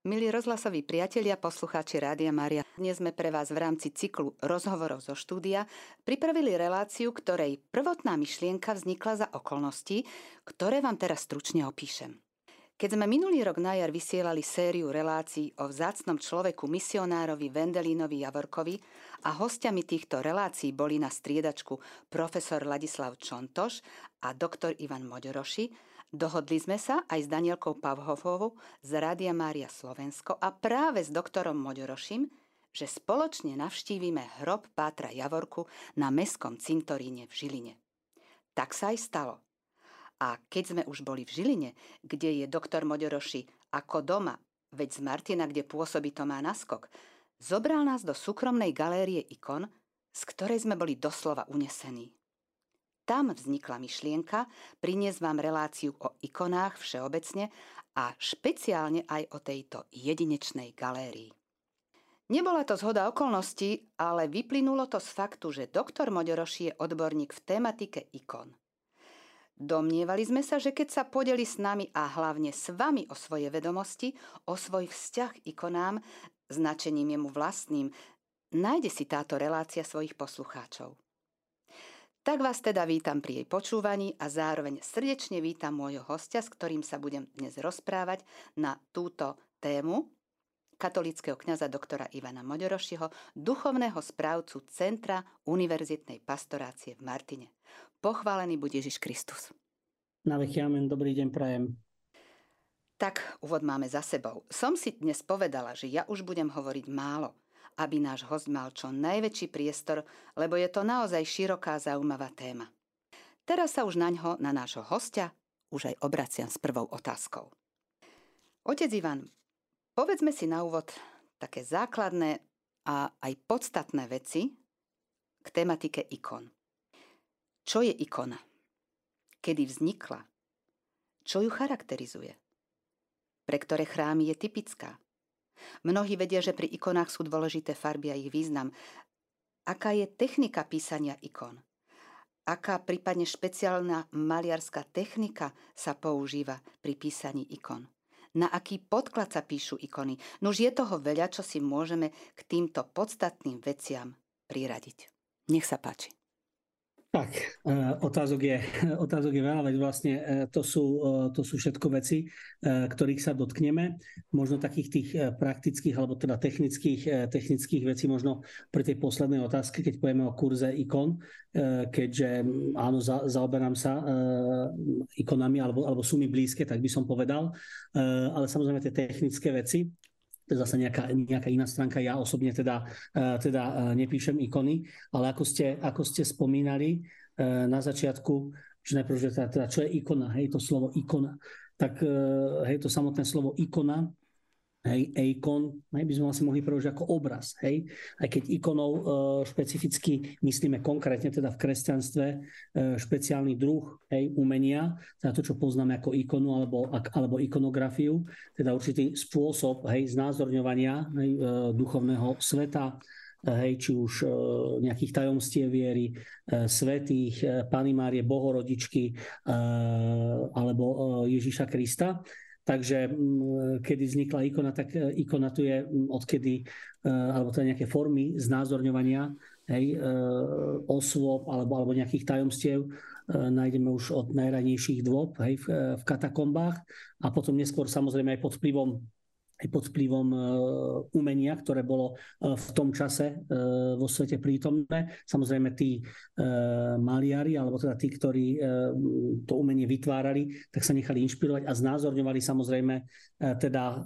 Milí rozhlasoví priatelia, poslucháči Rádia Mária, dnes sme pre vás v rámci cyklu rozhovorov zo štúdia pripravili reláciu, ktorej prvotná myšlienka vznikla za okolnosti, ktoré vám teraz stručne opíšem. Keď sme minulý rok na jar vysielali sériu relácií o vzácnom človeku misionárovi Vendelínovi Javorkovi a hostiami týchto relácií boli na striedačku profesor Ladislav Čontoš a doktor Ivan Moďoroši, Dohodli sme sa aj s Danielkou Pavhovovou z Rádia Mária Slovensko a práve s doktorom Moďorošim, že spoločne navštívime hrob Pátra Javorku na Mestskom cintoríne v Žiline. Tak sa aj stalo. A keď sme už boli v Žiline, kde je doktor Moďoroši ako doma, veď z Martina, kde pôsobí to má naskok, zobral nás do súkromnej galérie ikon, z ktorej sme boli doslova unesení. Tam vznikla myšlienka priniesť vám reláciu o ikonách všeobecne a špeciálne aj o tejto jedinečnej galérii. Nebola to zhoda okolností, ale vyplynulo to z faktu, že doktor Moďoroši je odborník v tematike ikon. Domnievali sme sa, že keď sa podeli s nami a hlavne s vami o svoje vedomosti, o svoj vzťah ikonám, značením jemu vlastným, nájde si táto relácia svojich poslucháčov. Tak vás teda vítam pri jej počúvaní a zároveň srdečne vítam môjho hostia, s ktorým sa budem dnes rozprávať na túto tému katolického kňaza doktora Ivana Moďorošiho, duchovného správcu Centra univerzitnej pastorácie v Martine. Pochválený bude Ježiš Kristus. Na veky amen, dobrý deň prajem. Tak, úvod máme za sebou. Som si dnes povedala, že ja už budem hovoriť málo – aby náš host mal čo najväčší priestor, lebo je to naozaj široká zaujímavá téma. Teraz sa už na ňo, na nášho hostia, už aj obraciam s prvou otázkou. Otec Ivan, povedzme si na úvod také základné a aj podstatné veci k tematike ikon. Čo je ikona? Kedy vznikla? Čo ju charakterizuje? Pre ktoré chrámy je typická? Mnohí vedia, že pri ikonách sú dôležité farby a ich význam. Aká je technika písania ikon? Aká prípadne špeciálna maliarská technika sa používa pri písaní ikon? Na aký podklad sa píšu ikony? Nož je toho veľa, čo si môžeme k týmto podstatným veciam priradiť. Nech sa páči. Tak, e, otázok je, otázok je veľa, veď vlastne e, to sú, e, to sú všetko veci, ktorých sa dotkneme. Možno takých tých praktických alebo teda technických, technických vecí, možno pri tej poslednej otázke, keď povieme o kurze ikon, keďže áno, za, zaoberám sa ikonami alebo, alebo sú mi blízke, tak by som povedal. Ale samozrejme tie technické veci, to je zase nejaká, nejaká iná stránka. Ja osobne teda, e, teda e, nepíšem ikony, ale ako ste, ako ste spomínali e, na začiatku, že najprv, že teda, teda čo je ikona, hej, to slovo ikona, tak hej, to samotné slovo ikona hej, ikon, hej, by sme vlastne mohli preložiť ako obraz, hej, aj keď ikonou e, špecificky myslíme konkrétne teda v kresťanstve e, špeciálny druh hej, umenia, teda to, čo poznáme ako ikonu alebo, alebo ikonografiu, teda určitý spôsob hej, znázorňovania hej, e, duchovného sveta, hej, či už e, nejakých tajomstiev viery, e, svetých, e, Pany Márie, Bohorodičky alebo Ježíša Krista. Takže mm, kedy vznikla ikona, tak e, ikona tu je mm, odkedy, e, alebo teda nejaké formy znázorňovania hej, e, osôb alebo, alebo nejakých tajomstiev. Nájdeme už od najranejších dôb hej, v, v katakombách a potom neskôr samozrejme aj pod vplyvom aj pod vplyvom e, umenia, ktoré bolo e, v tom čase e, vo svete prítomné. Samozrejme tí maliari, alebo teda tí, ktorí to umenie vytvárali, tak sa nechali inšpirovať a znázorňovali samozrejme teda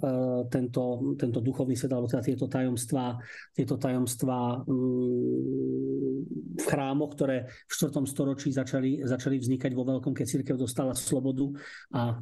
tento, tento duchovný svet, alebo teda tieto tajomstvá, tieto tajomstvá mm, v chrámoch, ktoré v 4. storočí začali, začali vznikať vo veľkom, keď církev dostala slobodu a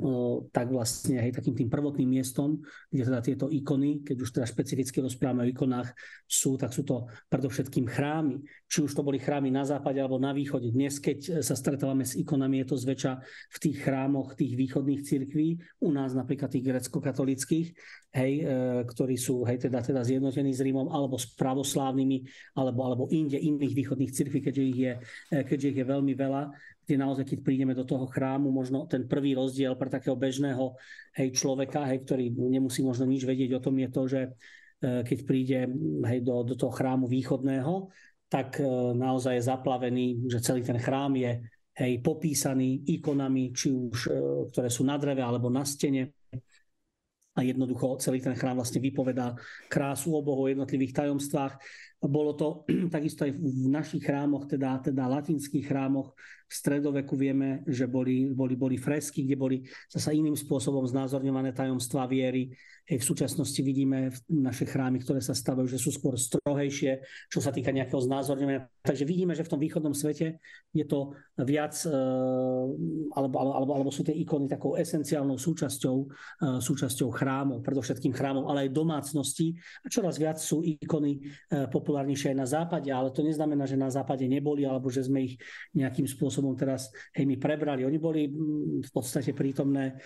tak vlastne hej, takým tým prvotným miestom, kde teda tieto ikony, keď už teda špecificky rozprávame o ikonách, sú, tak sú to predovšetkým chrámy. Či už to boli chrámy na západe alebo na východe. Dnes, keď sa stretávame s ikonami, je to zväčša v tých chrámoch tých východných cirkví, u nás napríklad tých grecko-katolických, hej, e, ktorí sú hej, teda, teda zjednotení s Rímom alebo s pravoslávnymi, alebo, alebo inde iných východných cirkví, keďže ich je, e, keďže ich je veľmi veľa kde naozaj, keď prídeme do toho chrámu, možno ten prvý rozdiel pre takého bežného hej, človeka, hej, ktorý nemusí možno nič vedieť o tom, je to, že e, keď príde hej, do, do toho chrámu východného, tak e, naozaj je zaplavený, že celý ten chrám je hej, popísaný ikonami, či už, e, ktoré sú na dreve alebo na stene a jednoducho celý ten chrám vlastne vypovedá krásu o Bohu, o jednotlivých tajomstvách. Bolo to takisto aj v našich chrámoch, teda, teda latinských chrámoch, v stredoveku vieme, že boli, boli, boli fresky, kde boli zasa iným spôsobom znázorňované tajomstvá viery. Hej, v súčasnosti vidíme naše chrámy, ktoré sa stavajú, že sú skôr strohejšie, čo sa týka nejakého znázorňovania. Takže vidíme, že v tom východnom svete je to viac, e, alebo, alebo, alebo sú tie ikony takou esenciálnou súčasťou, e, súčasťou chrámov, predovšetkým chrámov, ale aj domácnosti. A čoraz viac sú ikony e, populárnejšie aj na západe, ale to neznamená, že na západe neboli, alebo že sme ich nejakým spôsobom teraz hej, my prebrali. Oni boli v podstate prítomné,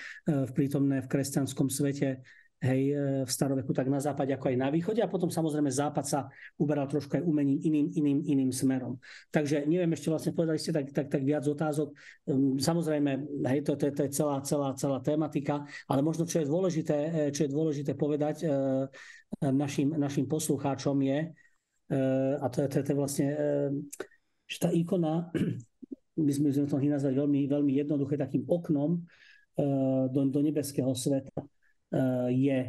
prítomné v kresťanskom svete hej, e, v staroveku, tak na západe ako aj na východe a potom samozrejme západ sa uberal trošku aj umením iným, iným, iným smerom. Takže neviem, ešte vlastne povedali ste tak, tak, tak viac otázok. Ehm, samozrejme, hej, to, to, to je celá, celá, celá tematika, ale možno čo je dôležité, e, čo je dôležité povedať e, našim, našim poslucháčom je, a to je, to je, to je vlastne, že tá ikona, my sme, sme to nazvať veľmi, veľmi jednoduché takým oknom do, do nebeského sveta Eh, je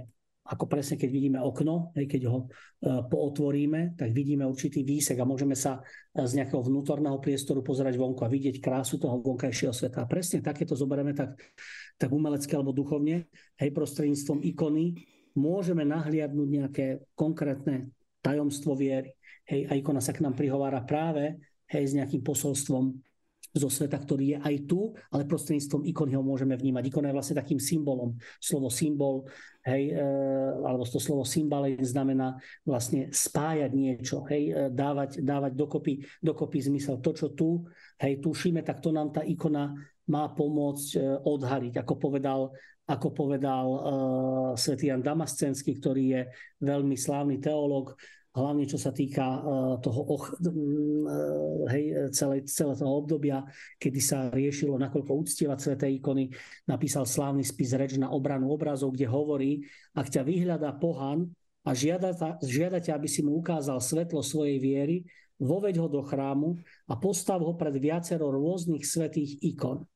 ako presne keď vidíme okno, keď ho eh, pootvoríme, tak vidíme určitý výsek a môžeme sa eh, z nejakého vnútorného priestoru pozerať vonku a vidieť krásu toho vonkajšieho sveta. A presne takéto zoberieme tak, tak umelecké alebo duchovne, hej, prostredníctvom ikony, môžeme nahliadnúť nejaké konkrétne tajomstvo viery. Hej, a ikona sa k nám prihovára práve hej, s nejakým posolstvom zo sveta, ktorý je aj tu, ale prostredníctvom ikony ho môžeme vnímať. Ikona je vlastne takým symbolom. Slovo symbol, hej, e, alebo to slovo symbole znamená vlastne spájať niečo, hej, e, dávať, dávať dokopy, dokopy zmysel. To, čo tu, hej, tušíme, tak to nám tá ikona má pomôcť e, odhaliť, ako povedal ako povedal uh, svätý Jan Damascenský, ktorý je veľmi slávny teológ, hlavne čo sa týka e, toho e, hej, celé, celé toho obdobia, kedy sa riešilo, nakoľko uctievať sveté ikony, napísal slávny spis Reč na obranu obrazov, kde hovorí, ak ťa vyhľadá pohan a žiada, žiadate, aby si mu ukázal svetlo svojej viery, voveď ho do chrámu a postav ho pred viacero rôznych svetých ikon.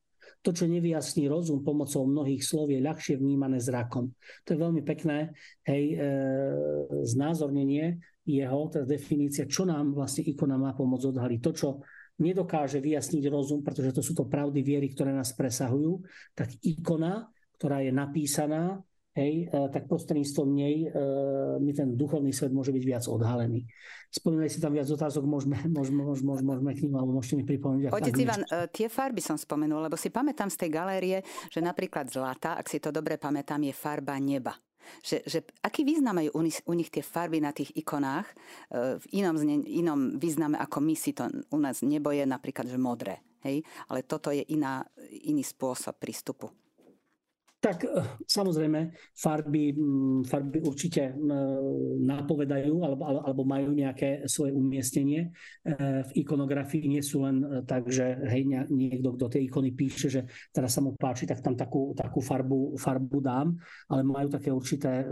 To, čo nevyjasní rozum pomocou mnohých slov, je ľahšie vnímané zrakom. To je veľmi pekné hej, e, znázornenie jeho, teda definícia, čo nám vlastne ikona má pomôcť odhaliť. To, čo nedokáže vyjasniť rozum, pretože to sú to pravdy viery, ktoré nás presahujú, tak ikona, ktorá je napísaná, hej, e, tak prostredníctvom nej e, mi ten duchovný svet môže byť viac odhalený. Spomínali si tam viac otázok, môžeme, môžeme, môžeme, môžeme k ním, alebo môžete mi pripomenúť. Otec Ivan, e, tie farby som spomenul, lebo si pamätám z tej galérie, že napríklad zlata, ak si to dobre pamätám, je farba neba. Že, že aký význam majú u nich, u nich tie farby na tých ikonách e, v inom, inom význame ako my si to u nás nebo je napríklad že modré. Hej? Ale toto je iná, iný spôsob prístupu. Tak eh, samozrejme, farby, mm, farby určite eh, napovedajú alebo, alebo majú nejaké svoje umiestnenie. Eh, v ikonografii nie sú len tak, že hej, niekto, kto tie ikony píše, že teraz sa mu páči, tak tam takú, takú farbu, farbu dám, ale majú také určité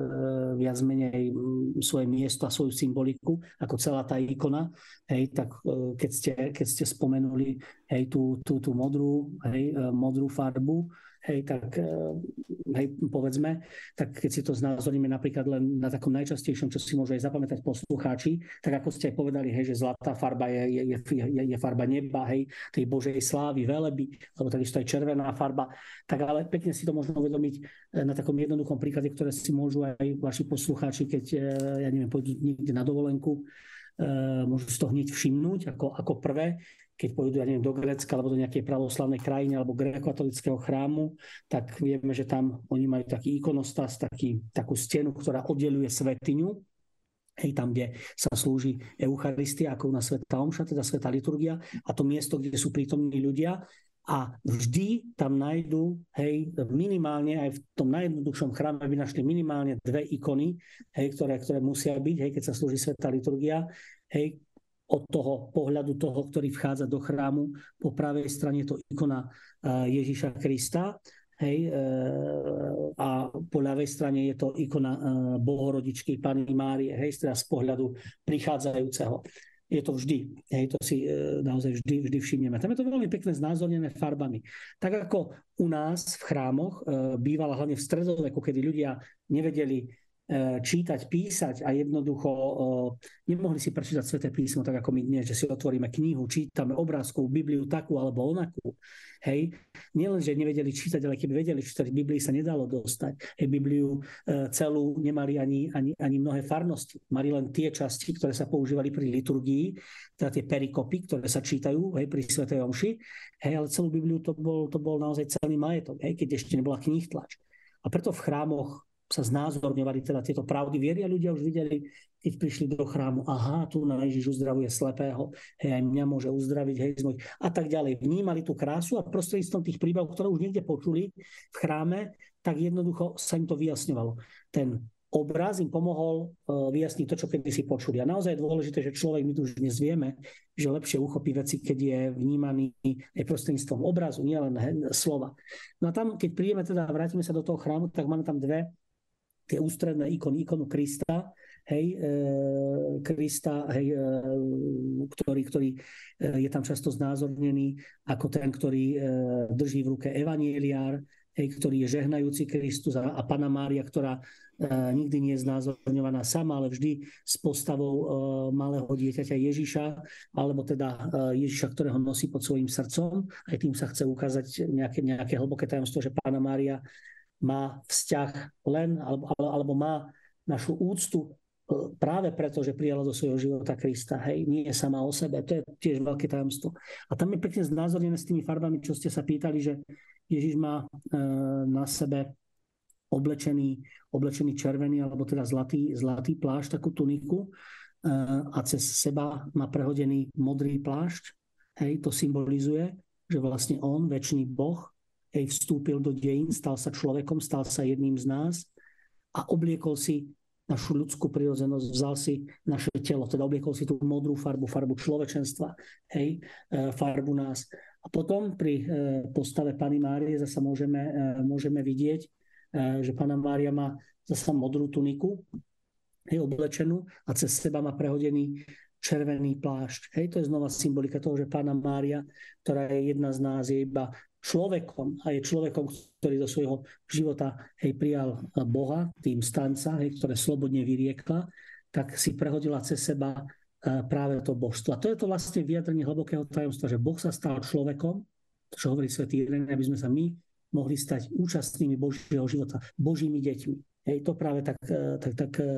viac menej mm, svoje miesto a svoju symboliku, ako celá tá ikona. Hej, tak keď ste, keď ste spomenuli hej, tú, tú, tú modrú, hej, modrú farbu, hej, tak eh, hej, povedzme, tak keď si to znázorníme napríklad len na takom najčastejšom, čo si môžu aj zapamätať poslucháči, tak ako ste aj povedali, hej, že zlatá farba je, je, je, je farba neba, hej, tej Božej slávy, veleby, alebo takisto aj červená farba, tak ale pekne si to možno uvedomiť eh, na takom jednoduchom príklade, ktoré si môžu aj vaši poslucháči, keď, eh, ja neviem, pôjdu niekde na dovolenku, môžu si to hneď všimnúť ako, ako prvé, keď pôjdu, ja neviem, do Grécka alebo do nejakej pravoslavnej krajiny alebo gréko-katolického chrámu, tak vieme, že tam oni majú taký ikonostas, taký, takú stenu, ktorá oddeluje svetiňu, hej, tam, kde sa slúži Eucharistia, ako na Sveta Omša, teda Sveta liturgia, a to miesto, kde sú prítomní ľudia, a vždy tam nájdú, hej, minimálne aj v tom najjednoduchšom chráme by našli minimálne dve ikony, hej, ktoré, ktoré musia byť, hej, keď sa slúži Sveta liturgia, hej, od toho pohľadu toho, ktorý vchádza do chrámu. Po pravej strane je to ikona Ježiša Krista, Hej, a po ľavej strane je to ikona Bohorodičky Pany Márie, hej, teda z pohľadu prichádzajúceho je to vždy. Hej, to si naozaj vždy, vždy všimneme. Tam je to veľmi pekne znázornené farbami. Tak ako u nás v chrámoch bývala hlavne v stredoveku, kedy ľudia nevedeli čítať, písať a jednoducho nemohli si prečítať Sveté písmo tak ako my dnes, že si otvoríme knihu, čítame obrázkov, Bibliu takú alebo onakú. Hej, nielen, že nevedeli čítať, ale keby vedeli čítať, Biblii sa nedalo dostať. Hej, Bibliu e, celú nemali ani, ani, ani mnohé farnosti. Mali len tie časti, ktoré sa používali pri liturgii, teda tie perikopy, ktoré sa čítajú hej, pri Svetej Omši. Hej, ale celú Bibliu to bol, to bol naozaj celý majetok, hej, keď ešte nebola knih tlač. A preto v chrámoch sa znázorňovali teda tieto pravdy viery a ľudia už videli, keď prišli do chrámu, aha, tu na Ježiš uzdravuje slepého, hej, aj mňa môže uzdraviť, hej, z mojich, a tak ďalej. Vnímali tú krásu a prostredníctvom tých príbehov, ktoré už niekde počuli v chráme, tak jednoducho sa im to vyjasňovalo. Ten obraz im pomohol uh, vyjasniť to, čo kedysi počuli. A naozaj je dôležité, že človek, my tu už dnes vieme, že lepšie uchopí veci, keď je vnímaný aj prostredníctvom obrazu, nielen slova. No a tam, keď prídeme teda, vrátime sa do toho chrámu, tak máme tam dve tie ústredné ikony, ikonu Krista, hej, e, Krista, hej, e, ktorý, ktorý e, je tam často znázornený ako ten, ktorý e, drží v ruke evanieliár, hej, ktorý je žehnajúci Kristus a, a Pana Mária, ktorá e, nikdy nie je znázorňovaná sama, ale vždy s postavou e, malého dieťaťa Ježiša, alebo teda e, Ježiša, ktorého nosí pod svojim srdcom. Aj tým sa chce ukázať nejaké, nejaké hlboké tajomstvo, že Pána Mária má vzťah len, alebo, alebo má našu úctu e, práve preto, že prijala do svojho života Krista. Hej, nie je sama o sebe. To je tiež veľké tajomstvo. A tam je pekne znázornené s tými farbami, čo ste sa pýtali, že Ježiš má e, na sebe oblečený, oblečený červený alebo teda zlatý, zlatý plášť, takú tuniku e, a cez seba má prehodený modrý plášť. Hej, to symbolizuje, že vlastne on, väčší Boh, hej, vstúpil do dejín, stal sa človekom, stal sa jedným z nás a obliekol si našu ľudskú prirodzenosť, vzal si naše telo, teda obliekol si tú modrú farbu, farbu človečenstva, hej, e, farbu nás. A potom pri e, postave Pany Márie zase môžeme, e, môžeme vidieť, že Pana Mária má zase modrú tuniku, hej, oblečenú a cez seba má prehodený červený plášť. Hej, to je znova symbolika toho, že Pána Mária, ktorá je jedna z nás, je iba človekom a je človekom, ktorý do svojho života hej, prijal Boha, tým stanca, hej, ktoré slobodne vyriekla, tak si prehodila cez seba e, práve to božstvo. A to je to vlastne vyjadrenie hlbokého tajomstva, že Boh sa stal človekom, čo hovorí svätý Irený, aby sme sa my mohli stať účastnými Božieho života, Božími deťmi. Hej, to práve tak, e, tak, tak, e,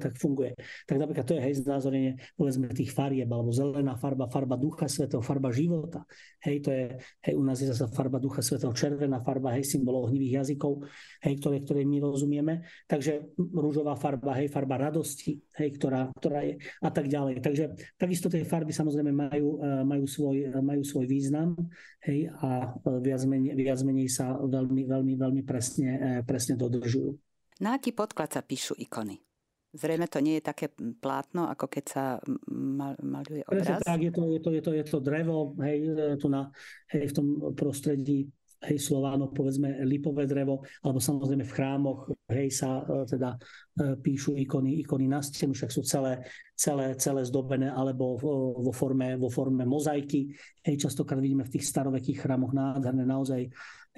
tak funguje. Tak napríklad to je hej, znázorenie povedzme tých farieb, alebo zelená farba, farba ducha svetého, farba života. Hej, to je, hej, u nás je zase farba ducha svetého, červená farba, hej, symbol ohnivých jazykov, hej, ktoré, ktoré my rozumieme. Takže rúžová farba, hej, farba radosti, hej, ktorá, ktorá je a tak ďalej. Takže takisto tie farby samozrejme majú, e, majú, svoj, majú svoj význam hej, a viac menej, viac menej sa veľmi, veľmi, veľmi presne, presne dodržujú. Na aký podklad sa píšu ikony? Zrejme to nie je také plátno, ako keď sa maľuje obraz. Tak, je to, je to, je to, je to drevo, hej, tu na, hej, v tom prostredí hej, Slováno, povedzme lipové drevo, alebo samozrejme v chrámoch, hej, sa e, teda e, píšu ikony, ikony na stenu, však sú celé, celé, celé zdobené, alebo vo forme, vo forme mozaiky. Hej, častokrát vidíme v tých starovekých chrámoch nádherné naozaj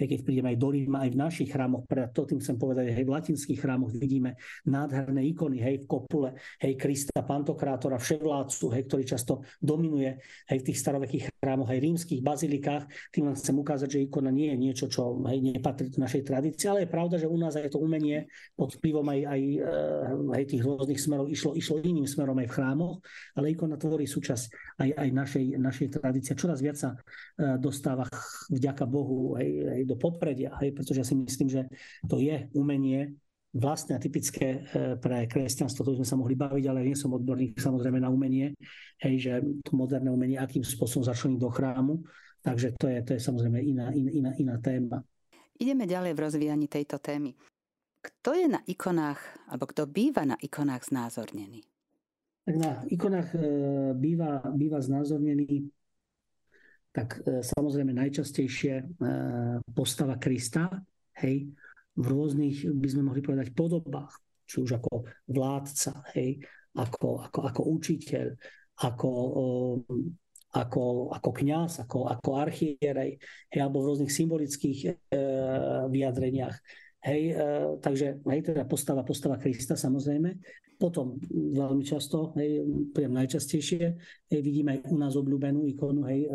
hej, keď prídeme aj do Ríma, aj v našich chrámoch, preto tým chcem povedať, hej, v latinských chrámoch vidíme nádherné ikony, hej, v kopule, hej, Krista Pantokrátora, vševládcu, hej, ktorý často dominuje, hej, v tých starovekých chrámoch, aj rímskych bazilikách. Tým len chcem ukázať, že ikona nie je niečo, čo hej, nepatrí do našej tradície, ale je pravda, že u nás aj to umenie pod vplyvom aj, aj eh, hej, tých rôznych smerov išlo, išlo iným smerom aj v chrámoch, ale ikona tvorí súčasť aj, aj našej, našej tradície. Čoraz viac sa eh, dostáva vďaka Bohu aj, aj do popredia, hej, pretože ja si myslím, že to je umenie vlastne a typické e, pre kresťanstvo, to by sme sa mohli baviť, ale nie som odborník samozrejme na umenie, hej, že to moderné umenie, akým spôsobom začleniť do chrámu, takže to je, to je samozrejme iná, iná, iná téma. Ideme ďalej v rozvíjaní tejto témy. Kto je na ikonách, alebo kto býva na ikonách znázornený? Tak na ikonách býva, býva znázornený tak samozrejme najčastejšie postava Krista, hej, v rôznych, by sme mohli povedať, podobách, či už ako vládca, hej, ako, ako, ako učiteľ, ako, ako, ako kňaz, ako, ako archierej, hej, alebo v rôznych symbolických e, vyjadreniach. Hej, e, takže hej, teda postava, postava Krista samozrejme. Potom veľmi často, hej, priam najčastejšie, hej, vidíme aj u nás obľúbenú ikonu hej, e,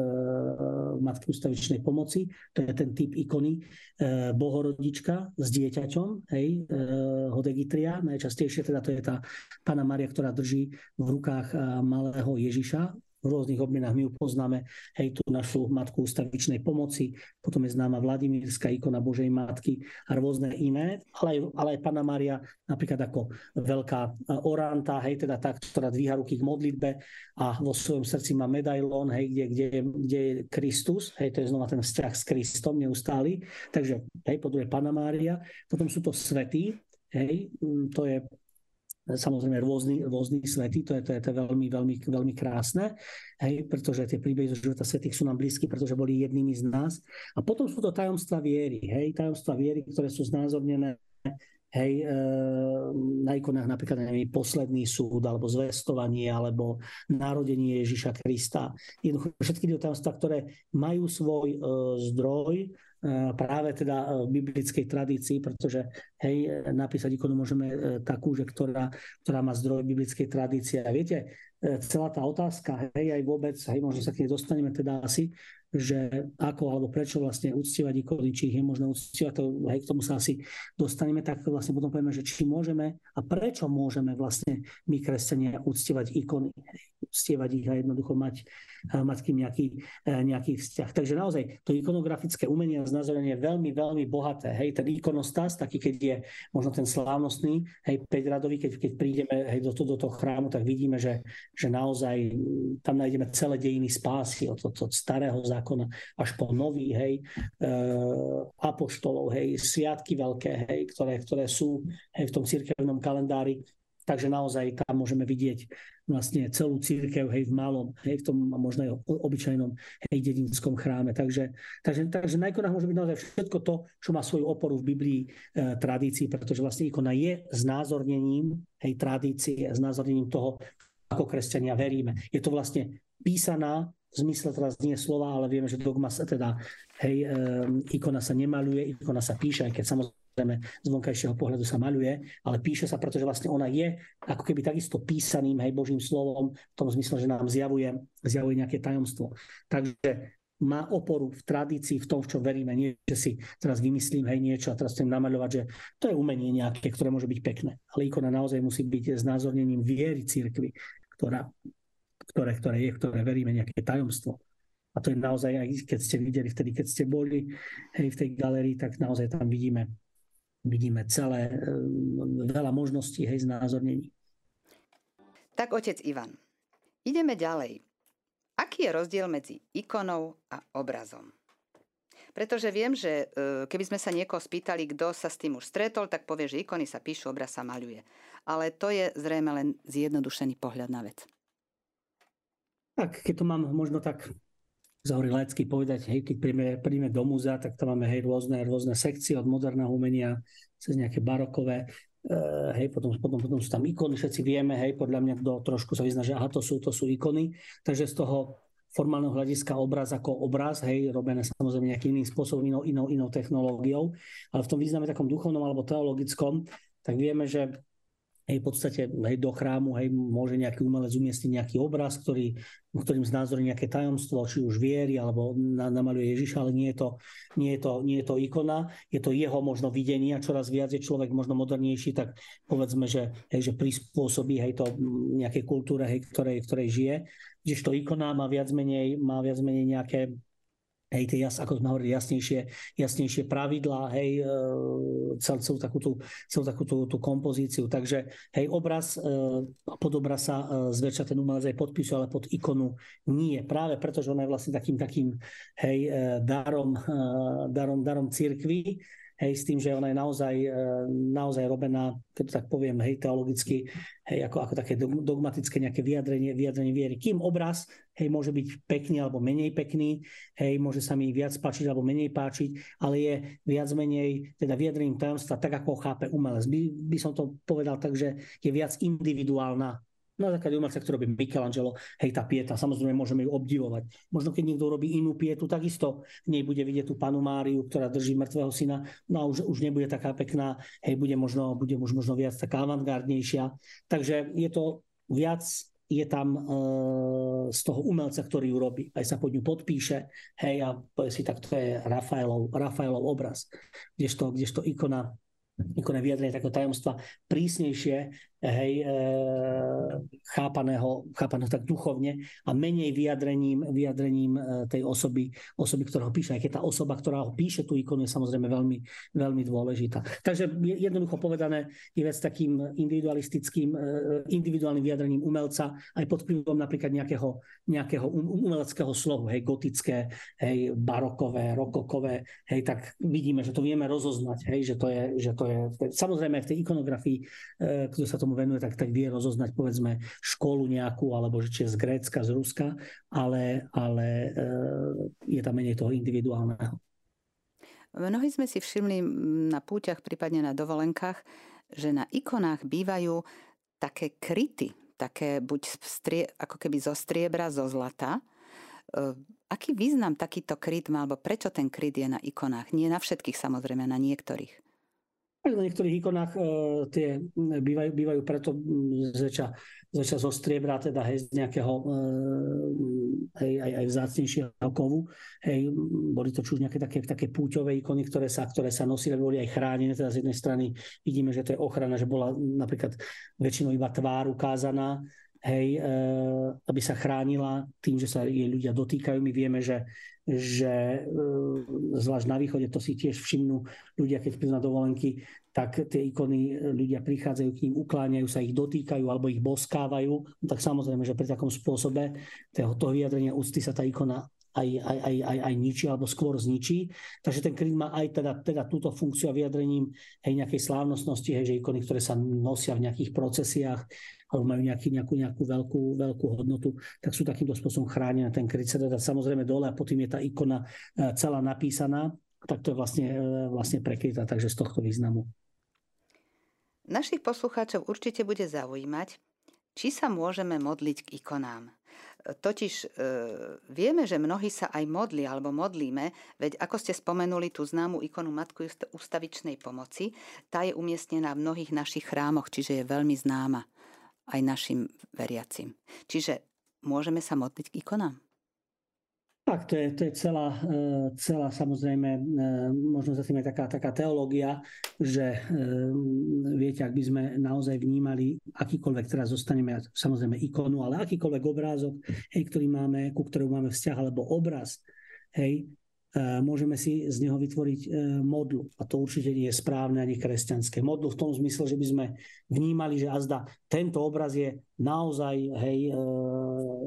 Matky ustavičnej pomoci. To je ten typ ikony e, Bohorodička s dieťaťom, hej, e, Hodegitria. Najčastejšie teda to je tá Pana Maria, ktorá drží v rukách e, malého Ježiša, v rôznych obmenách. My ju poznáme, hej, tú našu matku ústavičnej pomoci, potom je známa Vladimírska ikona Božej matky a rôzne iné, ale aj, ale aj Pana Maria napríklad ako veľká e, oranta, hej, teda tá, ktorá dvíha ruky k modlitbe a vo svojom srdci má medailón, hej, kde, kde, kde je Kristus, hej, to je znova ten vzťah s Kristom neustály. Takže, hej, po druhé Pana Mária, potom sú to svetí, hej, to je samozrejme rôzny, rôzny svety, to je, to je, to je veľmi, veľmi, veľmi krásne, hej, pretože tie príbehy zo života svetých sú nám blízky, pretože boli jednými z nás. A potom sú to tajomstva viery, hej, tajomstva viery, ktoré sú znázornené hej, e, na ikonách napríklad neviem, posledný súd, alebo zvestovanie, alebo narodenie Ježiša Krista. Jednoducho všetky tie tajomstvá, ktoré majú svoj e, zdroj práve teda v biblickej tradícii, pretože hej, napísať ikonu môžeme e, takú, že ktorá, ktorá má zdroj biblickej tradície. A viete, e, celá tá otázka, hej, aj vôbec, hej, možno sa k nej dostaneme teda asi, že ako alebo prečo vlastne uctievať ikony, či ich je možné uctievať, to, hej, k tomu sa asi dostaneme, tak vlastne potom povieme, že či môžeme a prečo môžeme vlastne my kresťania uctievať ikony, uctievať ich a jednoducho mať, mať kým nejaký, e, nejaký vzťah. Takže naozaj to ikonografické umenie a znázorenie je veľmi, veľmi bohaté. Hej, ten ikonostas, taký keď je možno ten slávnostný, hej, 5 radový, keď, keď prídeme hej, do, do toho chrámu, tak vidíme, že, že naozaj tam nájdeme celé dejiny spásy od, od, od starého zákona zákona až po nový, hej, e, apoštolov, hej, sviatky veľké, hej, ktoré, ktoré sú hej, v tom cirkevnom kalendári. Takže naozaj tam môžeme vidieť vlastne celú církev hej, v malom, hej, v tom možno aj obyčajnom hej, dedinskom chráme. Takže, takže, takže na ikonách môže byť naozaj všetko to, čo má svoju oporu v Biblii e, tradícii, pretože vlastne ikona je znázornením hej, tradície, znázornením toho, ako kresťania veríme. Je to vlastne písaná v zmysle teraz nie slova, ale vieme, že dogma sa teda, hej, um, ikona sa nemaluje, ikona sa píše, aj keď samozrejme z vonkajšieho pohľadu sa maluje, ale píše sa, pretože vlastne ona je ako keby takisto písaným, hej, Božím slovom, v tom zmysle, že nám zjavuje, zjavuje nejaké tajomstvo. Takže má oporu v tradícii, v tom, v čo veríme. Nie, že si teraz vymyslím hej, niečo a teraz chcem namaľovať, že to je umenie nejaké, ktoré môže byť pekné. Ale ikona naozaj musí byť znázornením viery církvy, ktorá ktoré, ktoré je, ktoré veríme, nejaké tajomstvo. A to je naozaj, aj keď ste videli vtedy, keď ste boli hej, v tej galerii, tak naozaj tam vidíme, vidíme celé, e, veľa možností hej, znázornení. Tak, otec Ivan, ideme ďalej. Aký je rozdiel medzi ikonou a obrazom? Pretože viem, že e, keby sme sa niekoho spýtali, kto sa s tým už stretol, tak povie, že ikony sa píšu, obraz sa maľuje. Ale to je zrejme len zjednodušený pohľad na vec. Tak, keď to mám možno tak zahorí lecky povedať, hej, keď príjme, príjme do múzea, tak tam máme hej, rôzne, rôzne sekcie od moderného umenia cez nejaké barokové, uh, hej, potom, potom, potom sú tam ikony, všetci vieme, hej, podľa mňa kto trošku sa vyzná, že aha, to sú, to sú ikony, takže z toho formálneho hľadiska obraz ako obraz, hej, robené samozrejme nejakým iným spôsobom, inou, inou, inou technológiou, ale v tom význame takom duchovnom alebo teologickom, tak vieme, že hej, v podstate hej, do chrámu hej, môže nejaký umelec umiestniť nejaký obraz, ktorý, ktorým znázorní nejaké tajomstvo, či už viery, alebo na, namaluje Ježiša, ale nie je, to, nie, je to, nie je to ikona, je to jeho možno videnie a čoraz viac je človek možno modernejší, tak povedzme, že, hej, že prispôsobí hej, to nejakej kultúre, hej, ktorej, ktorej žije. Kdežto ikona má viac menej, má viac menej nejaké hej, tie, ako sme hovorili, jasnejšie, jasnejšie pravidlá, hej, e, cel, celú takú, tú, celú takú tú, tú kompozíciu. Takže hej, obraz, e, pod obraz sa e, zväčša ten umelec aj podpisuje, ale pod ikonu nie. Práve preto, že ona je vlastne takým, takým hej, darom, darom, darom církvy, hej, s tým, že ona je naozaj, e, naozaj robená, keď tak poviem, hej, teologicky, hej, ako, ako také dogmatické nejaké vyjadrenie, vyjadrenie viery. Kým obraz, hej, môže byť pekný alebo menej pekný, hej, môže sa mi viac páčiť alebo menej páčiť, ale je viac menej teda vyjadrením tajomstva, tak ako ho chápe umelec. By, by som to povedal tak, že je viac individuálna na základe umelca, ktorý robí Michelangelo, hej, tá pieta, samozrejme môžeme ju obdivovať. Možno keď niekto robí inú pietu, takisto v nej bude vidieť tú panu Máriu, ktorá drží mŕtvého syna, no a už, už nebude taká pekná, hej, bude možno, bude už možno viac taká avantgardnejšia. Takže je to viac je tam e, z toho umelca, ktorý ju robí. Aj sa pod ňu podpíše, hej, a povie si, tak to je Rafaelov, Rafaelov obraz. Kdežto, kdežto ikona ikonné vyjadrenie takého tajomstva prísnejšie hej, e, chápaného, chápaného tak duchovne a menej vyjadrením, vyjadrením e, tej osoby, osoby, ktorá ho píše. Aj keď tá osoba, ktorá ho píše tú ikonu, je samozrejme veľmi, veľmi dôležitá. Takže jednoducho povedané je vec takým individualistickým, e, individuálnym vyjadrením umelca aj pod vplyvom napríklad nejakého, nejakého um, umeleckého slovu, hej, gotické, hej, barokové, rokokové, hej, tak vidíme, že to vieme rozoznať, hej, že to je, že to je samozrejme v tej ikonografii, kto sa tomu venuje, tak, tak vie rozoznať povedzme školu nejakú, alebo že či je z Grécka, z Ruska, ale, ale e, je tam menej toho individuálneho. Mnohí sme si všimli na púťach, prípadne na dovolenkách, že na ikonách bývajú také kryty, také buď strie, ako keby zo striebra, zo zlata. E, aký význam takýto kryt má, alebo prečo ten kryt je na ikonách? Nie na všetkých, samozrejme, na niektorých. Na niektorých ikonách e, tie bývajú, bývajú preto zväčša, zväčša zo striebra, teda hej, z nejakého e, hej, aj, aj vzácnejšieho kovu. Hej, boli to už nejaké také, také púťové ikony, ktoré sa, ktoré sa nosili, boli aj chránené. Teda z jednej strany vidíme, že to je ochrana, že bola napríklad väčšinou iba tvár ukázaná, hej, e, aby sa chránila tým, že sa jej ľudia dotýkajú. My vieme, že že e, zvlášť na východe, to si tiež všimnú ľudia, keď prídu na dovolenky, tak tie ikony ľudia prichádzajú k ním, ukláňajú sa, ich dotýkajú alebo ich boskávajú. No tak samozrejme, že pri takom spôsobe toho, toho vyjadrenia úcty sa tá ikona aj, aj, aj, aj, aj ničí, alebo skôr zničí. Takže ten kryt má aj teda, teda túto funkciu a vyjadrením hej, nejakej slávnostnosti, hej, že ikony, ktoré sa nosia v nejakých procesiách, alebo majú nejaký, nejakú, nejakú veľkú, veľkú hodnotu, tak sú takýmto spôsobom chránené. Ten kryt sa teda samozrejme dole a potom je tá ikona e, celá napísaná, tak to je vlastne, e, vlastne prekrytá, takže z tohto významu. Našich poslucháčov určite bude zaujímať, či sa môžeme modliť k ikonám. Totiž e, vieme, že mnohí sa aj modli alebo modlíme, veď ako ste spomenuli tú známu ikonu Matku ustavičnej pomoci, tá je umiestnená v mnohých našich chrámoch, čiže je veľmi známa aj našim veriacim. Čiže môžeme sa modliť k ikonám? Tak, to je, to je celá, e, celá samozrejme, e, možno za tým je taká, taká teológia, že e, viete, ak by sme naozaj vnímali akýkoľvek, teraz zostaneme samozrejme ikonu, ale akýkoľvek obrázok, hej, ktorý máme, ku ktorému máme vzťah, alebo obraz, hej, môžeme si z neho vytvoriť e, modlu. A to určite nie je správne ani kresťanské. Modlu v tom zmysle, že by sme vnímali, že azda tento obraz je naozaj hej, e,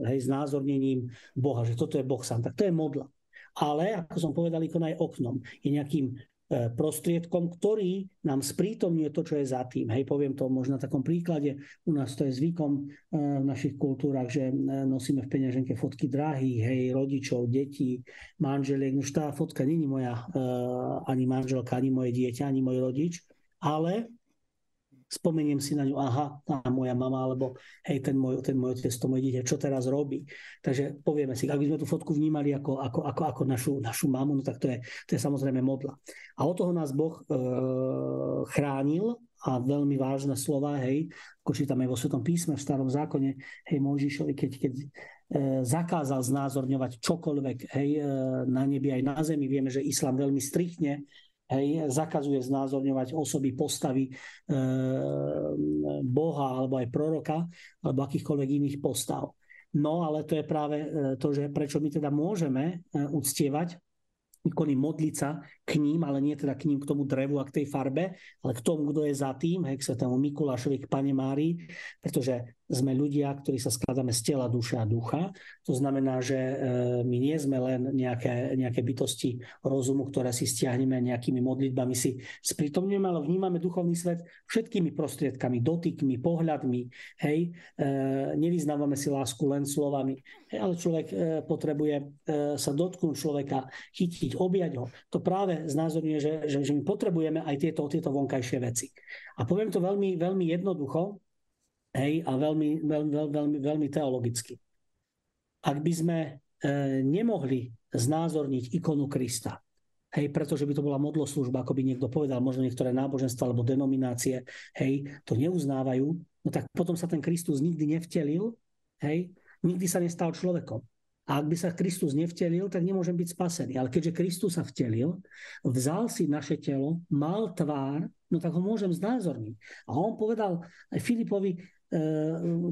hej, znázornením Boha, že toto je Boh sám. Tak to je modla. Ale, ako som povedal, ikona je oknom. Je nejakým E, prostriedkom, ktorý nám sprítomňuje to, čo je za tým. Hej, poviem to možno na takom príklade. U nás to je zvykom e, v našich kultúrach, že e, nosíme v peňaženke fotky drahých, hej, rodičov, detí, manželiek. Už tá fotka není moja ani manželka, ani moje dieťa, ani môj rodič, ale spomeniem si na ňu, aha, tá moja mama, alebo hej, ten môj, ten môj otec, to moje dieťa, čo teraz robí. Takže povieme si, ak by sme tú fotku vnímali ako, ako, ako, ako našu, našu mamu, no tak to je, to je samozrejme modla. A od toho nás Boh e, chránil a veľmi vážne slova, hej, ako čítame vo Svetom písme v starom zákone, hej, Mojžišovi, keď, keď e, zakázal znázorňovať čokoľvek hej, e, na nebi aj na zemi. Vieme, že islám veľmi striktne hej, zakazuje znázorňovať osoby, postavy e, Boha alebo aj proroka alebo akýchkoľvek iných postav. No ale to je práve e, to, že prečo my teda môžeme e, uctievať ikony modliť sa k ním, ale nie teda k ním, k tomu drevu a k tej farbe, ale k tomu, kto je za tým, hej, k svetému Mikulášovi, k Pane Márii, pretože sme ľudia, ktorí sa skladáme z tela, duše a ducha. To znamená, že e, my nie sme len nejaké, nejaké bytosti rozumu, ktoré si stiahneme nejakými modlitbami, si sprítomňujeme, ale vnímame duchovný svet všetkými prostriedkami, dotykmi, pohľadmi. Hej, e, nevyznávame si lásku len slovami, hej, ale človek e, potrebuje sa dotknúť človeka, chytiť, objať ho. To práve znázorňuje, že, že, že my potrebujeme aj tieto, tieto vonkajšie veci. A poviem to veľmi, veľmi jednoducho, Hej, a veľmi, veľmi, veľmi, veľmi teologicky. Ak by sme e, nemohli znázorniť ikonu Krista, hej, pretože by to bola modloslužba, ako by niekto povedal, možno niektoré náboženstva alebo denominácie, hej, to neuznávajú, no tak potom sa ten Kristus nikdy nevtelil, hej, nikdy sa nestal človekom. A ak by sa Kristus nevtelil, tak nemôžem byť spasený. Ale keďže Kristus sa vtelil, vzal si naše telo, mal tvár, no tak ho môžem znázorniť. A on povedal Filipovi,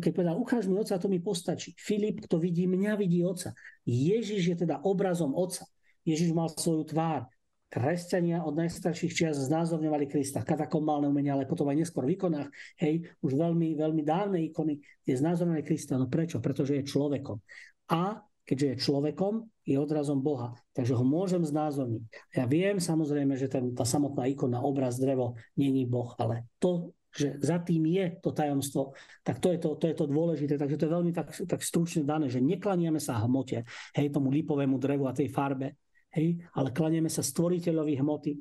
keď povedal, ukáž mi oca, to mi postačí. Filip, kto vidí mňa, vidí oca. Ježiš je teda obrazom oca. Ježiš mal svoju tvár. Kresťania od najstarších čias znázorňovali Krista, katakomálne umenia, ale potom aj neskôr v ikonách, hej, už veľmi, veľmi dávne ikony, je znázorňovali Krista. No prečo? Pretože je človekom. A keďže je človekom, je odrazom Boha. Takže ho môžem znázorniť. Ja viem samozrejme, že ten, tá samotná ikona, obraz, drevo, není Boh, ale to že za tým je to tajomstvo, tak to je to, to, je to dôležité. Takže to je veľmi tak, tak stručne dané, že neklaniame sa hmote, hej, tomu lipovému drevu a tej farbe, hej, ale klaniame sa stvoriteľovi hmoty,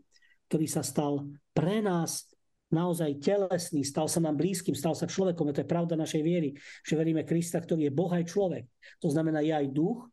ktorý sa stal pre nás naozaj telesný, stal sa nám blízkym, stal sa človekom. A to je pravda našej viery, že veríme Krista, ktorý je Boh aj človek. To znamená, je aj duch,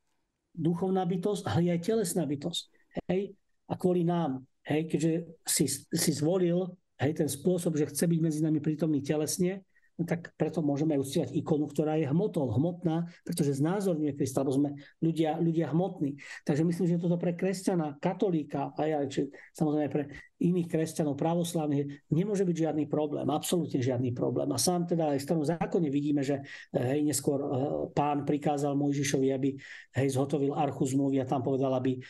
duchovná bytosť, ale je aj telesná bytosť. Hej? A kvôli nám, hej, keďže si, si zvolil hej, ten spôsob, že chce byť medzi nami prítomný telesne, no tak preto môžeme aj uctievať ikonu, ktorá je hmotou, hmotná, pretože znázorňuje Krista, lebo sme ľudia, ľudia hmotní. Takže myslím, že toto pre kresťana, katolíka, aj, aj či, samozrejme pre iných kresťanov, pravoslavných, nemôže byť žiadny problém, absolútne žiadny problém. A sám teda aj v starom zákone vidíme, že hej, neskôr eh, pán prikázal Mojžišovi, aby hej, zhotovil archu zmluvy a tam povedal, aby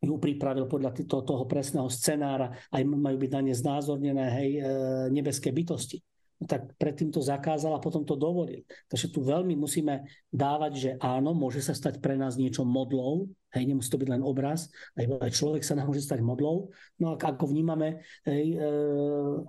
ju pripravil podľa toho, toho presného scenára, aj majú byť na ne znázornené hej, e, nebeské bytosti. No tak predtým to zakázal a potom to dovolil. Takže tu veľmi musíme dávať, že áno, môže sa stať pre nás niečo modlou, hej, nemusí to byť len obraz, aj, aj človek sa nám môže stať modlou, no a ako vnímame hej, e,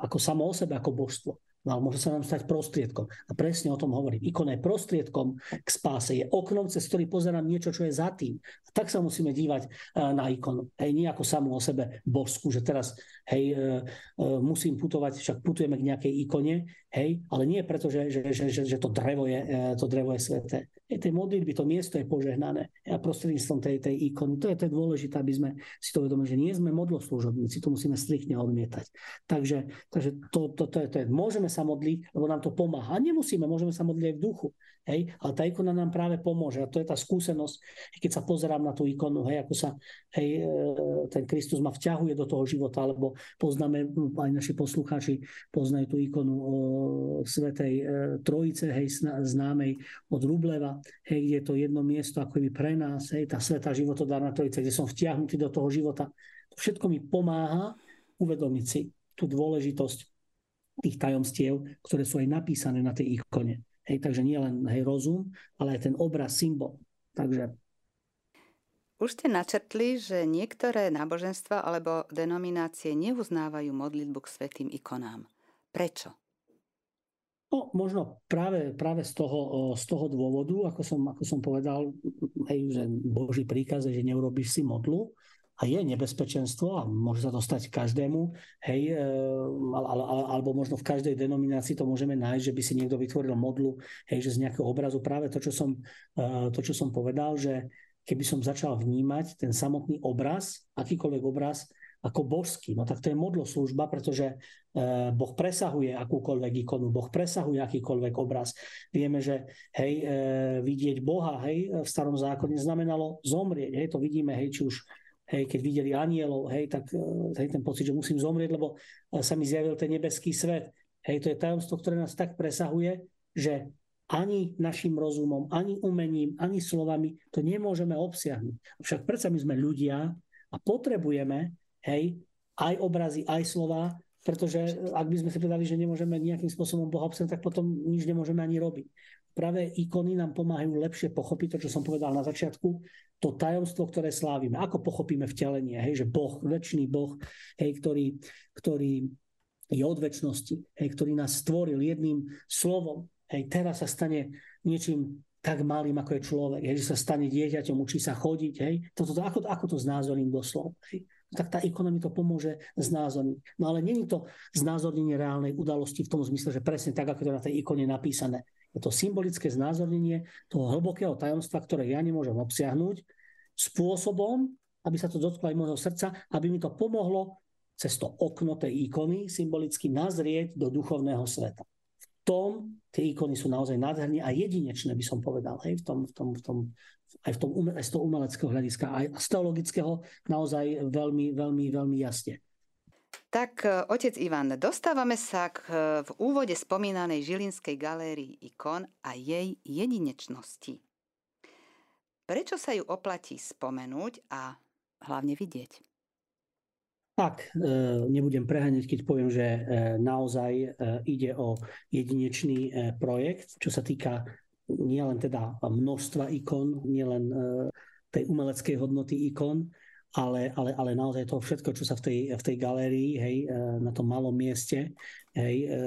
ako samo o sebe, ako božstvo. No ale môže sa nám stať prostriedkom. A presne o tom hovorím. Ikona je prostriedkom k spáse. Je oknom, cez ktorý pozerám niečo, čo je za tým. A tak sa musíme dívať eh, na ikonu. Hej, nie ako samú o sebe božskú, že teraz hej, e, e, musím putovať, však putujeme k nejakej ikone, hej, ale nie preto, že, že, že, že, že to, drevo je, e, to drevo je sveté. Hej, tej modlitby, to miesto je požehnané a prostredníctvom tej, tej ikony. To je, to je dôležité, aby sme si to uvedomili, že nie sme modloslužobníci, to musíme striktne odmietať. Takže, takže to, to, to, je, to je, môžeme sa modliť, lebo nám to pomáha. A nemusíme, môžeme sa modliť aj v duchu. Hej, ale tá ikona nám práve pomôže. A to je tá skúsenosť, keď sa pozerám na tú ikonu, hej, ako sa hej, ten Kristus ma vťahuje do toho života, alebo poznáme, aj naši poslucháči poznajú tú ikonu Svetej e, Trojice, hej, známej od Rubleva, hej, kde je to jedno miesto ako by pre nás, hej, tá Svetá životodárna Trojica, kde som vtiahnutý do toho života. To všetko mi pomáha uvedomiť si tú dôležitosť tých tajomstiev, ktoré sú aj napísané na tej ikone. Hej, takže nie len hej, rozum, ale aj ten obraz, symbol. Takže už ste načrtli, že niektoré náboženstva alebo denominácie neuznávajú modlitbu k svetým ikonám. Prečo? No, možno práve, práve z, toho, z toho dôvodu, ako som, ako som povedal, hej, že Boží príkaz je, že neurobiš si modlu a je nebezpečenstvo a môže sa to stať každému, hej, e, alebo možno v každej denominácii to môžeme nájsť, že by si niekto vytvoril modlu, hej, že z nejakého obrazu práve to, čo som, e, to, čo som povedal, že keby som začal vnímať ten samotný obraz, akýkoľvek obraz, ako božský. No tak to je modloslužba, pretože e, Boh presahuje akúkoľvek ikonu, Boh presahuje akýkoľvek obraz. Vieme, že hej, e, vidieť Boha hej, v starom zákone znamenalo zomrieť. Hej, to vidíme, hej, či už hej, keď videli anielov, hej, tak e, hej, ten pocit, že musím zomrieť, lebo sa mi zjavil ten nebeský svet. Hej, to je tajomstvo, ktoré nás tak presahuje, že ani našim rozumom, ani umením, ani slovami to nemôžeme obsiahnuť. Však predsa my sme ľudia a potrebujeme, hej, aj obrazy, aj slova pretože ak by sme si povedali, že nemôžeme nejakým spôsobom Boha obsať, tak potom nič nemôžeme ani robiť. Práve ikony nám pomáhajú lepšie pochopiť to, čo som povedal na začiatku, to tajomstvo, ktoré slávime. Ako pochopíme vtelenie, hej, že Boh, väčší Boh, hej, ktorý, ktorý je od väčšnosti, hej, ktorý nás stvoril jedným slovom, hej, teraz sa stane niečím tak malým, ako je človek, hej, že sa stane dieťaťom, učí sa chodiť, hej. Toto, ako, ako to znázorním doslov, hej. Tak tá ikona mi to pomôže znázorniť. No ale není to znázornenie reálnej udalosti v tom zmysle, že presne tak, ako to na tej ikone napísané. Je to symbolické znázornenie toho hlbokého tajomstva, ktoré ja nemôžem obsiahnuť, spôsobom, aby sa to dotklo aj môjho srdca, aby mi to pomohlo cez to okno tej ikony symbolicky nazrieť do duchovného sveta tom tie ikony sú naozaj nádherné a jedinečné, by som povedal, hej, v tom, v tom, v tom, aj, v tom, aj z toho umeleckého hľadiska, aj z teologického naozaj veľmi, veľmi, veľmi jasne. Tak, e, otec Ivan, dostávame sa k e, v úvode spomínanej Žilinskej galérii ikon a jej jedinečnosti. Prečo sa ju oplatí spomenúť a hlavne vidieť? Tak, e, nebudem preháňať, keď poviem, že naozaj ide o jedinečný projekt, čo sa týka nielen teda množstva ikon, nielen tej umeleckej hodnoty ikon, ale, ale, ale naozaj to všetko, čo sa v tej, v tej galérii, hej, e, na tom malom mieste, hej, e,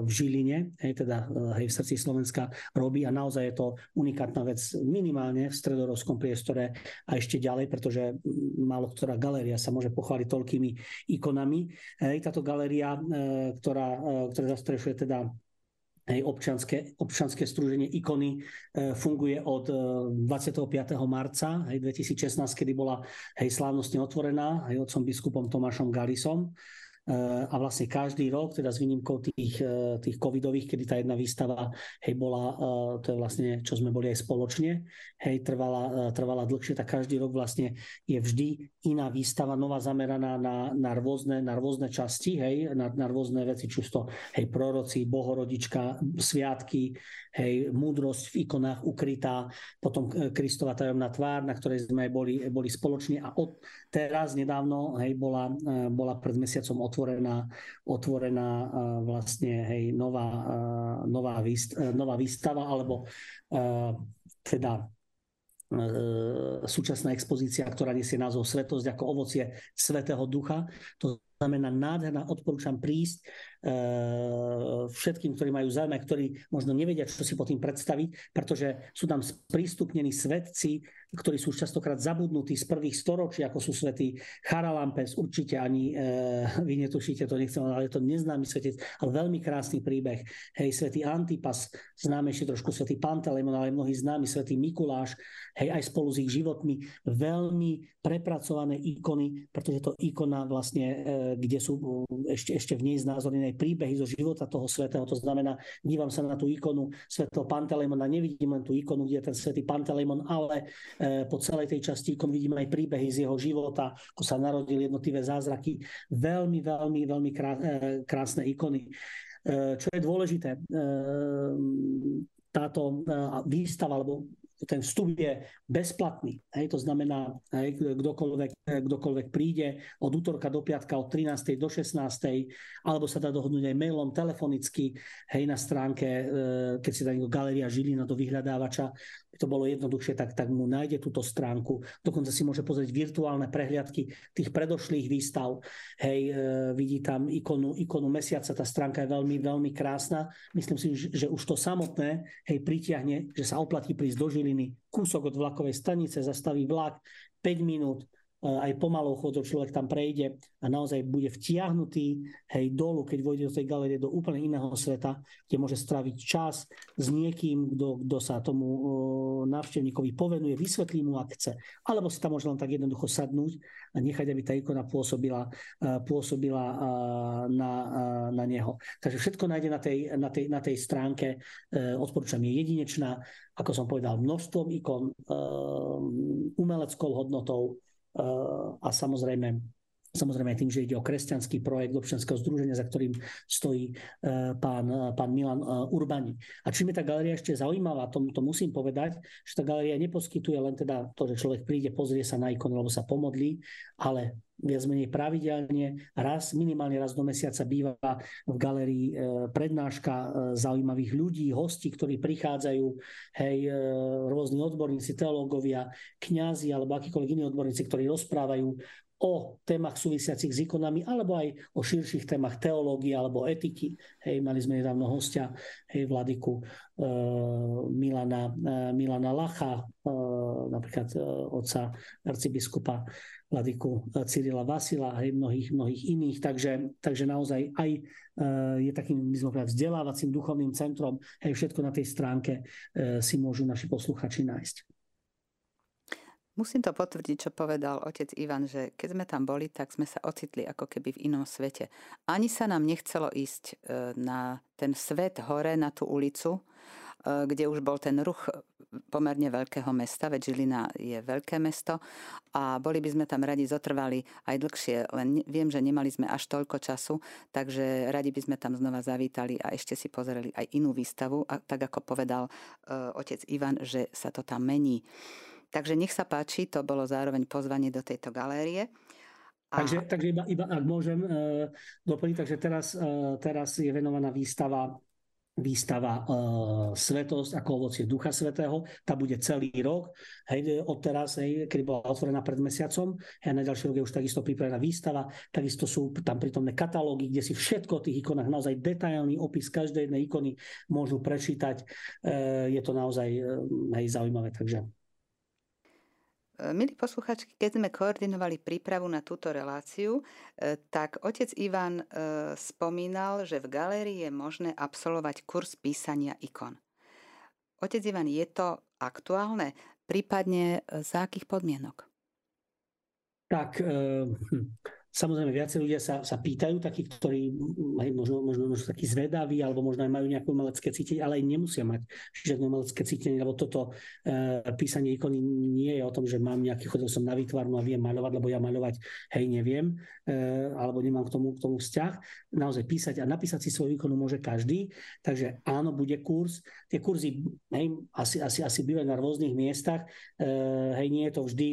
v Žiline, hej, teda e, hej, v srdci Slovenska robí a naozaj je to unikátna vec minimálne v stredorovskom priestore a ešte ďalej, pretože málo ktorá galéria sa môže pochváliť toľkými ikonami. Hej, táto galéria, ktorá, ktorá zastrešuje teda Hej, občanské, občanské strúženie ikony e, funguje od e, 25. marca hej, 2016, kedy bola hej, slávnostne otvorená hej, otcom biskupom Tomášom Galisom a vlastne každý rok, teda s výnimkou tých, e, tých covidových, kedy tá jedna výstava hej, bola, e, to je vlastne, čo sme boli aj spoločne, hej, trvala, trvala dlhšie, tak každý rok vlastne je vždy iná výstava, nová zameraná na, na, rôzne, na rôzne časti, hej, na, na rôzne veci, či to hej, proroci, bohorodička, sviatky, hej, múdrosť v ikonách ukrytá, potom Kristova tajomná tvár, na ktorej sme boli, boli spoločne a od teraz nedávno hej, bola, bola pred mesiacom otvorená otvorená, otvorená vlastne hej, nová, nová, výst, nová výstava alebo teda súčasná expozícia, ktorá nesie názov Svetosť ako ovocie Svetého Ducha. To znamená nádherná, odporúčam prísť e, všetkým, ktorí majú záujem, ktorí možno nevedia, čo si po tým predstaviť, pretože sú tam sprístupnení svetci, ktorí sú častokrát zabudnutí z prvých storočí, ako sú svätí Charalampes, určite ani e, vy netušíte, to nechcem, ale je to neznámy svetec, ale veľmi krásny príbeh. Hej, svätý Antipas, známejšie trošku svätý Pantelemon, ale mnohí známy svätý Mikuláš, hej, aj spolu s ich životmi, veľmi prepracované ikony, pretože to ikona vlastne, e, kde sú ešte, ešte v nej znázornené príbehy zo života toho svetého, to znamená, dívam sa na tú ikonu svetého Pantelemona, nevidím len tú ikonu, kde je ten svätý Pantelemon, ale E, po celej tej časti kom vidíme aj príbehy z jeho života, ako sa narodili jednotlivé zázraky. Veľmi, veľmi, veľmi e, krásne ikony. E, čo je dôležité, táto výstava, alebo ten vstup je bezplatný. Hej, to znamená, hej, kdokoľvek, kdokoľvek príde od útorka do piatka od 13. do 16. alebo sa dá dohodnúť aj mailom, telefonicky, hej, na stránke, keď si dá niekto Galeria Žilina do vyhľadávača, to bolo jednoduchšie, tak, tak mu nájde túto stránku. Dokonca si môže pozrieť virtuálne prehliadky tých predošlých výstav. Hej, e, vidí tam ikonu, ikonu mesiaca, tá stránka je veľmi, veľmi krásna. Myslím si, že už to samotné hej, pritiahne, že sa oplatí prísť do Žiliny, kúsok od vlakovej stanice, zastaví vlak, 5 minút, aj pomalou chodou človek tam prejde a naozaj bude vtiahnutý hej, dolu, keď vojde do tej galerie do úplne iného sveta, kde môže straviť čas s niekým, kto, kto sa tomu uh, návštevníkovi povenuje, vysvetlí mu, ak. Alebo si tam môže len tak jednoducho sadnúť a nechať, aby tá ikona pôsobila, uh, pôsobila uh, na, uh, na neho. Takže všetko nájde na tej, na tej, na tej stránke. Odporúčam, je jedinečná, ako som povedal, množstvom ikon, umeleckou hodnotou, a samozrejme samozrejme aj tým, že ide o kresťanský projekt občianského združenia, za ktorým stojí pán, pán Milan Urbani. A čím je tá galéria ešte zaujímavá, to, to musím povedať, že tá galéria neposkytuje len teda to, že človek príde, pozrie sa na ikon, alebo sa pomodlí, ale viac menej pravidelne, raz, minimálne raz do mesiaca býva v galerii e, prednáška e, zaujímavých ľudí, hostí, ktorí prichádzajú, hej, e, rôzni odborníci, teológovia, kňazi alebo akýkoľvek iní odborníci, ktorí rozprávajú o témach súvisiacich s ikonami, alebo aj o širších témach teológie alebo etiky. Hej, mali sme nedávno hostia, hej, vladiku e, Milana, e, Milana Lacha, e, napríklad e, otca arcibiskupa vladiku Cyrila Vasila, hej, mnohých, mnohých iných. Takže, takže naozaj aj e, je takým, my sme vzdelávacím duchovným centrom. Hej, všetko na tej stránke e, si môžu naši posluchači nájsť. Musím to potvrdiť, čo povedal otec Ivan, že keď sme tam boli, tak sme sa ocitli ako keby v inom svete. Ani sa nám nechcelo ísť e, na ten svet hore, na tú ulicu, e, kde už bol ten ruch pomerne veľkého mesta, veď Žilina je veľké mesto a boli by sme tam radi zotrvali aj dlhšie, len viem, že nemali sme až toľko času, takže radi by sme tam znova zavítali a ešte si pozreli aj inú výstavu, a tak ako povedal otec Ivan, že sa to tam mení. Takže nech sa páči, to bolo zároveň pozvanie do tejto galérie. A... Takže, takže iba, iba ak môžem uh, doplniť, takže teraz, uh, teraz je venovaná výstava výstava uh, Svetosť ako ovocie Ducha Svetého. Tá bude celý rok. Hej, od teraz, hej, kedy bola otvorená pred mesiacom. Hej, na ďalší rok je už takisto pripravená výstava. Takisto sú tam prítomné katalógy, kde si všetko o tých ikonách, naozaj detailný opis každej jednej ikony môžu prečítať. Uh, je to naozaj uh, hej, zaujímavé. Takže E, milí posluchačky, keď sme koordinovali prípravu na túto reláciu, e, tak otec Ivan e, spomínal, že v galérii je možné absolvovať kurz písania ikon. Otec Ivan, je to aktuálne? Prípadne za akých podmienok? Tak, hm, Samozrejme, viacej ľudia sa, sa pýtajú, takí, ktorí hej, možno, možno, možno takí zvedaví, alebo možno aj majú nejaké umelecké cítenie, ale aj nemusia mať žiadne umelecké cítenie, lebo toto e, písanie ikony nie je o tom, že mám nejaký, chodil som na výtvarnu a viem maľovať, lebo ja maľovať, hej, neviem, e, alebo nemám k tomu, k tomu vzťah. Naozaj písať a napísať si svoju ikonu môže každý, takže áno, bude kurz. Tie kurzy, hej, asi, asi, asi bývajú na rôznych miestach, e, hej, nie je to vždy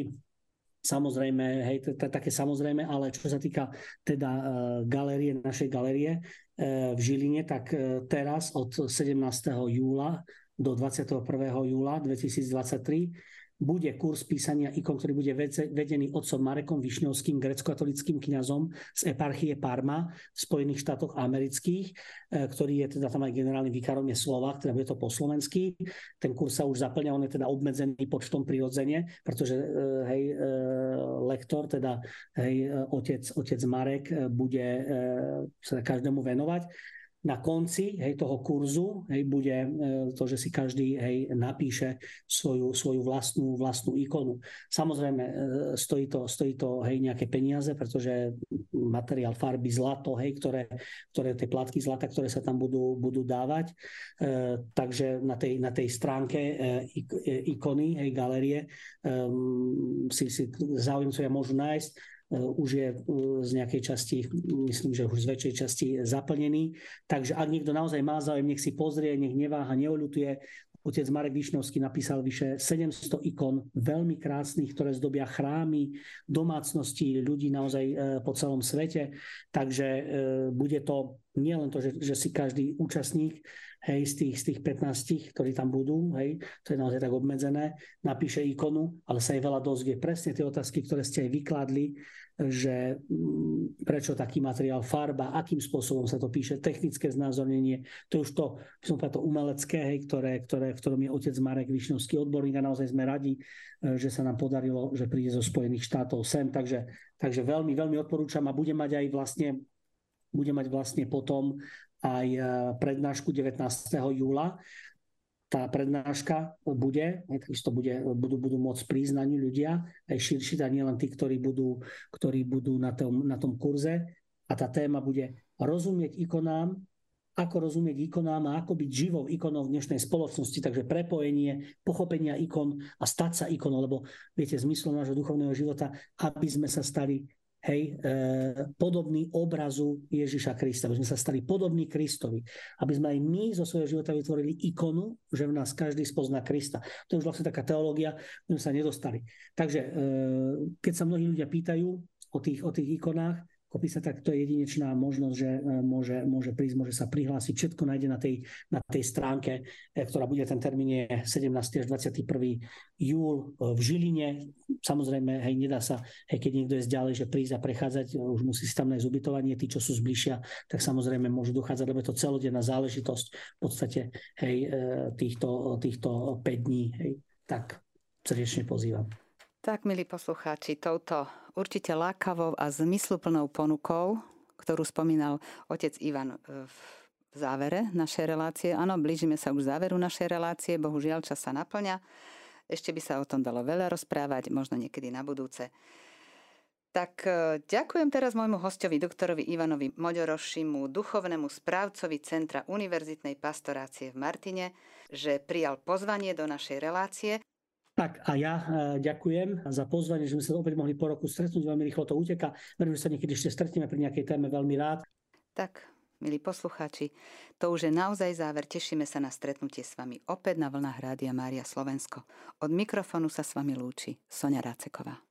samozrejme, hej, to je také samozrejme, ale čo sa týka teda uh, galérie, našej galérie uh, v Žiline, tak uh, teraz od 17. júla do 21. júla 2023 bude kurz písania ikon, ktorý bude vedený otcom Marekom Višňovským, grecko-katolickým kňazom z eparchie Parma v Spojených štátoch amerických, e, ktorý je teda tam aj generálnym vikárom je Slovak, teda bude to po slovensky. Ten kurz sa už zaplňa, on je teda obmedzený počtom prirodzene, pretože e, hej, e, lektor, teda hej, otec, otec Marek bude sa každému venovať na konci hej, toho kurzu hej, bude e, to, že si každý hej, napíše svoju, svoju vlastnú, vlastnú ikonu. Samozrejme, e, stojí to, stojí to hej, nejaké peniaze, pretože materiál farby zlato, hej, ktoré, ktoré tie platky zlata, ktoré sa tam budú, budú dávať. E, takže na tej, na tej stránke e, ikony, hej, galerie e, si, si zaujímcovia môžu nájsť už je eh, z nejakej časti, myslím, že už z väčšej časti zaplnený. Takže ak niekto naozaj má záujem, nech si pozrie, nech neváha, neolutuje. Otec Marek Višnovský napísal vyše 700 ikon, veľmi krásnych, ktoré zdobia chrámy, domácnosti ľudí naozaj eh, po celom svete. Takže bude to nielen to, že, že si každý účastník hej, z tých, z tých 15, ktorí tam budú, hej, to je naozaj tak obmedzené, napíše ikonu, ale sa aj veľa dozvie. Presne tie otázky, ktoré ste aj vykladli, že mm, prečo taký materiál, farba, akým spôsobom sa to píše, technické znázornenie, to je už to, by som povedal, to umelecké, hej, ktoré, ktoré, v ktorom je otec Marek Višnovský odborník a naozaj sme radi, e, že sa nám podarilo, že príde zo Spojených štátov sem, takže, takže veľmi, veľmi odporúčam a bude mať aj vlastne bude mať vlastne potom aj e, prednášku 19. júla. Tá prednáška bude, takisto bude, budú, budú môcť prísť na ňu ľudia, aj širší, a nie len tí, ktorí budú, ktorí budú na tom, na tom kurze. A tá téma bude rozumieť ikonám, ako rozumieť ikonám a ako byť živou ikonou v dnešnej spoločnosti. Takže prepojenie, pochopenia ikon a stať sa ikonou, lebo viete, zmyslom nášho duchovného života, aby sme sa stali hej, e, podobný obrazu Ježiša Krista, aby sme sa stali podobní Kristovi, aby sme aj my zo svojho života vytvorili ikonu, že v nás každý spozná Krista. To je už vlastne taká teológia, sme sa nedostali. Takže e, keď sa mnohí ľudia pýtajú o tých, o tých ikonách, sa tak to je jedinečná možnosť, že e, môže, môže prísť, môže sa prihlásiť. Všetko nájde na tej, na tej stránke, e, ktorá bude, ten termín je 17. až 21. júl e, v Žiline. Samozrejme, hej, nedá sa, hej, keď niekto je ďalej, že prísť a prechádzať, už musí si tam nájsť ubytovanie, tí, čo sú zbližšia, tak samozrejme môžu dochádzať, lebo je to celodenná záležitosť v podstate hej, týchto, týchto 5 dní. Hej. Tak srdečne pozývam. Tak, milí poslucháči, touto určite lákavou a zmysluplnou ponukou, ktorú spomínal otec Ivan e, v závere našej relácie. Áno, blížime sa už k záveru našej relácie, bohužiaľ čas sa naplňa. Ešte by sa o tom dalo veľa rozprávať, možno niekedy na budúce. Tak e, ďakujem teraz môjmu hostovi, doktorovi Ivanovi Moďorošimu, duchovnému správcovi Centra univerzitnej pastorácie v Martine, že prijal pozvanie do našej relácie. Tak a ja e, ďakujem za pozvanie, že sme sa opäť mohli po roku stretnúť. Veľmi rýchlo to uteka. Verím, že sa niekedy ešte stretneme pri nejakej téme veľmi rád. Tak, milí poslucháči, to už je naozaj záver. Tešíme sa na stretnutie s vami opäť na vlnách Rádia Mária Slovensko. Od mikrofónu sa s vami lúči Sonia Ráceková.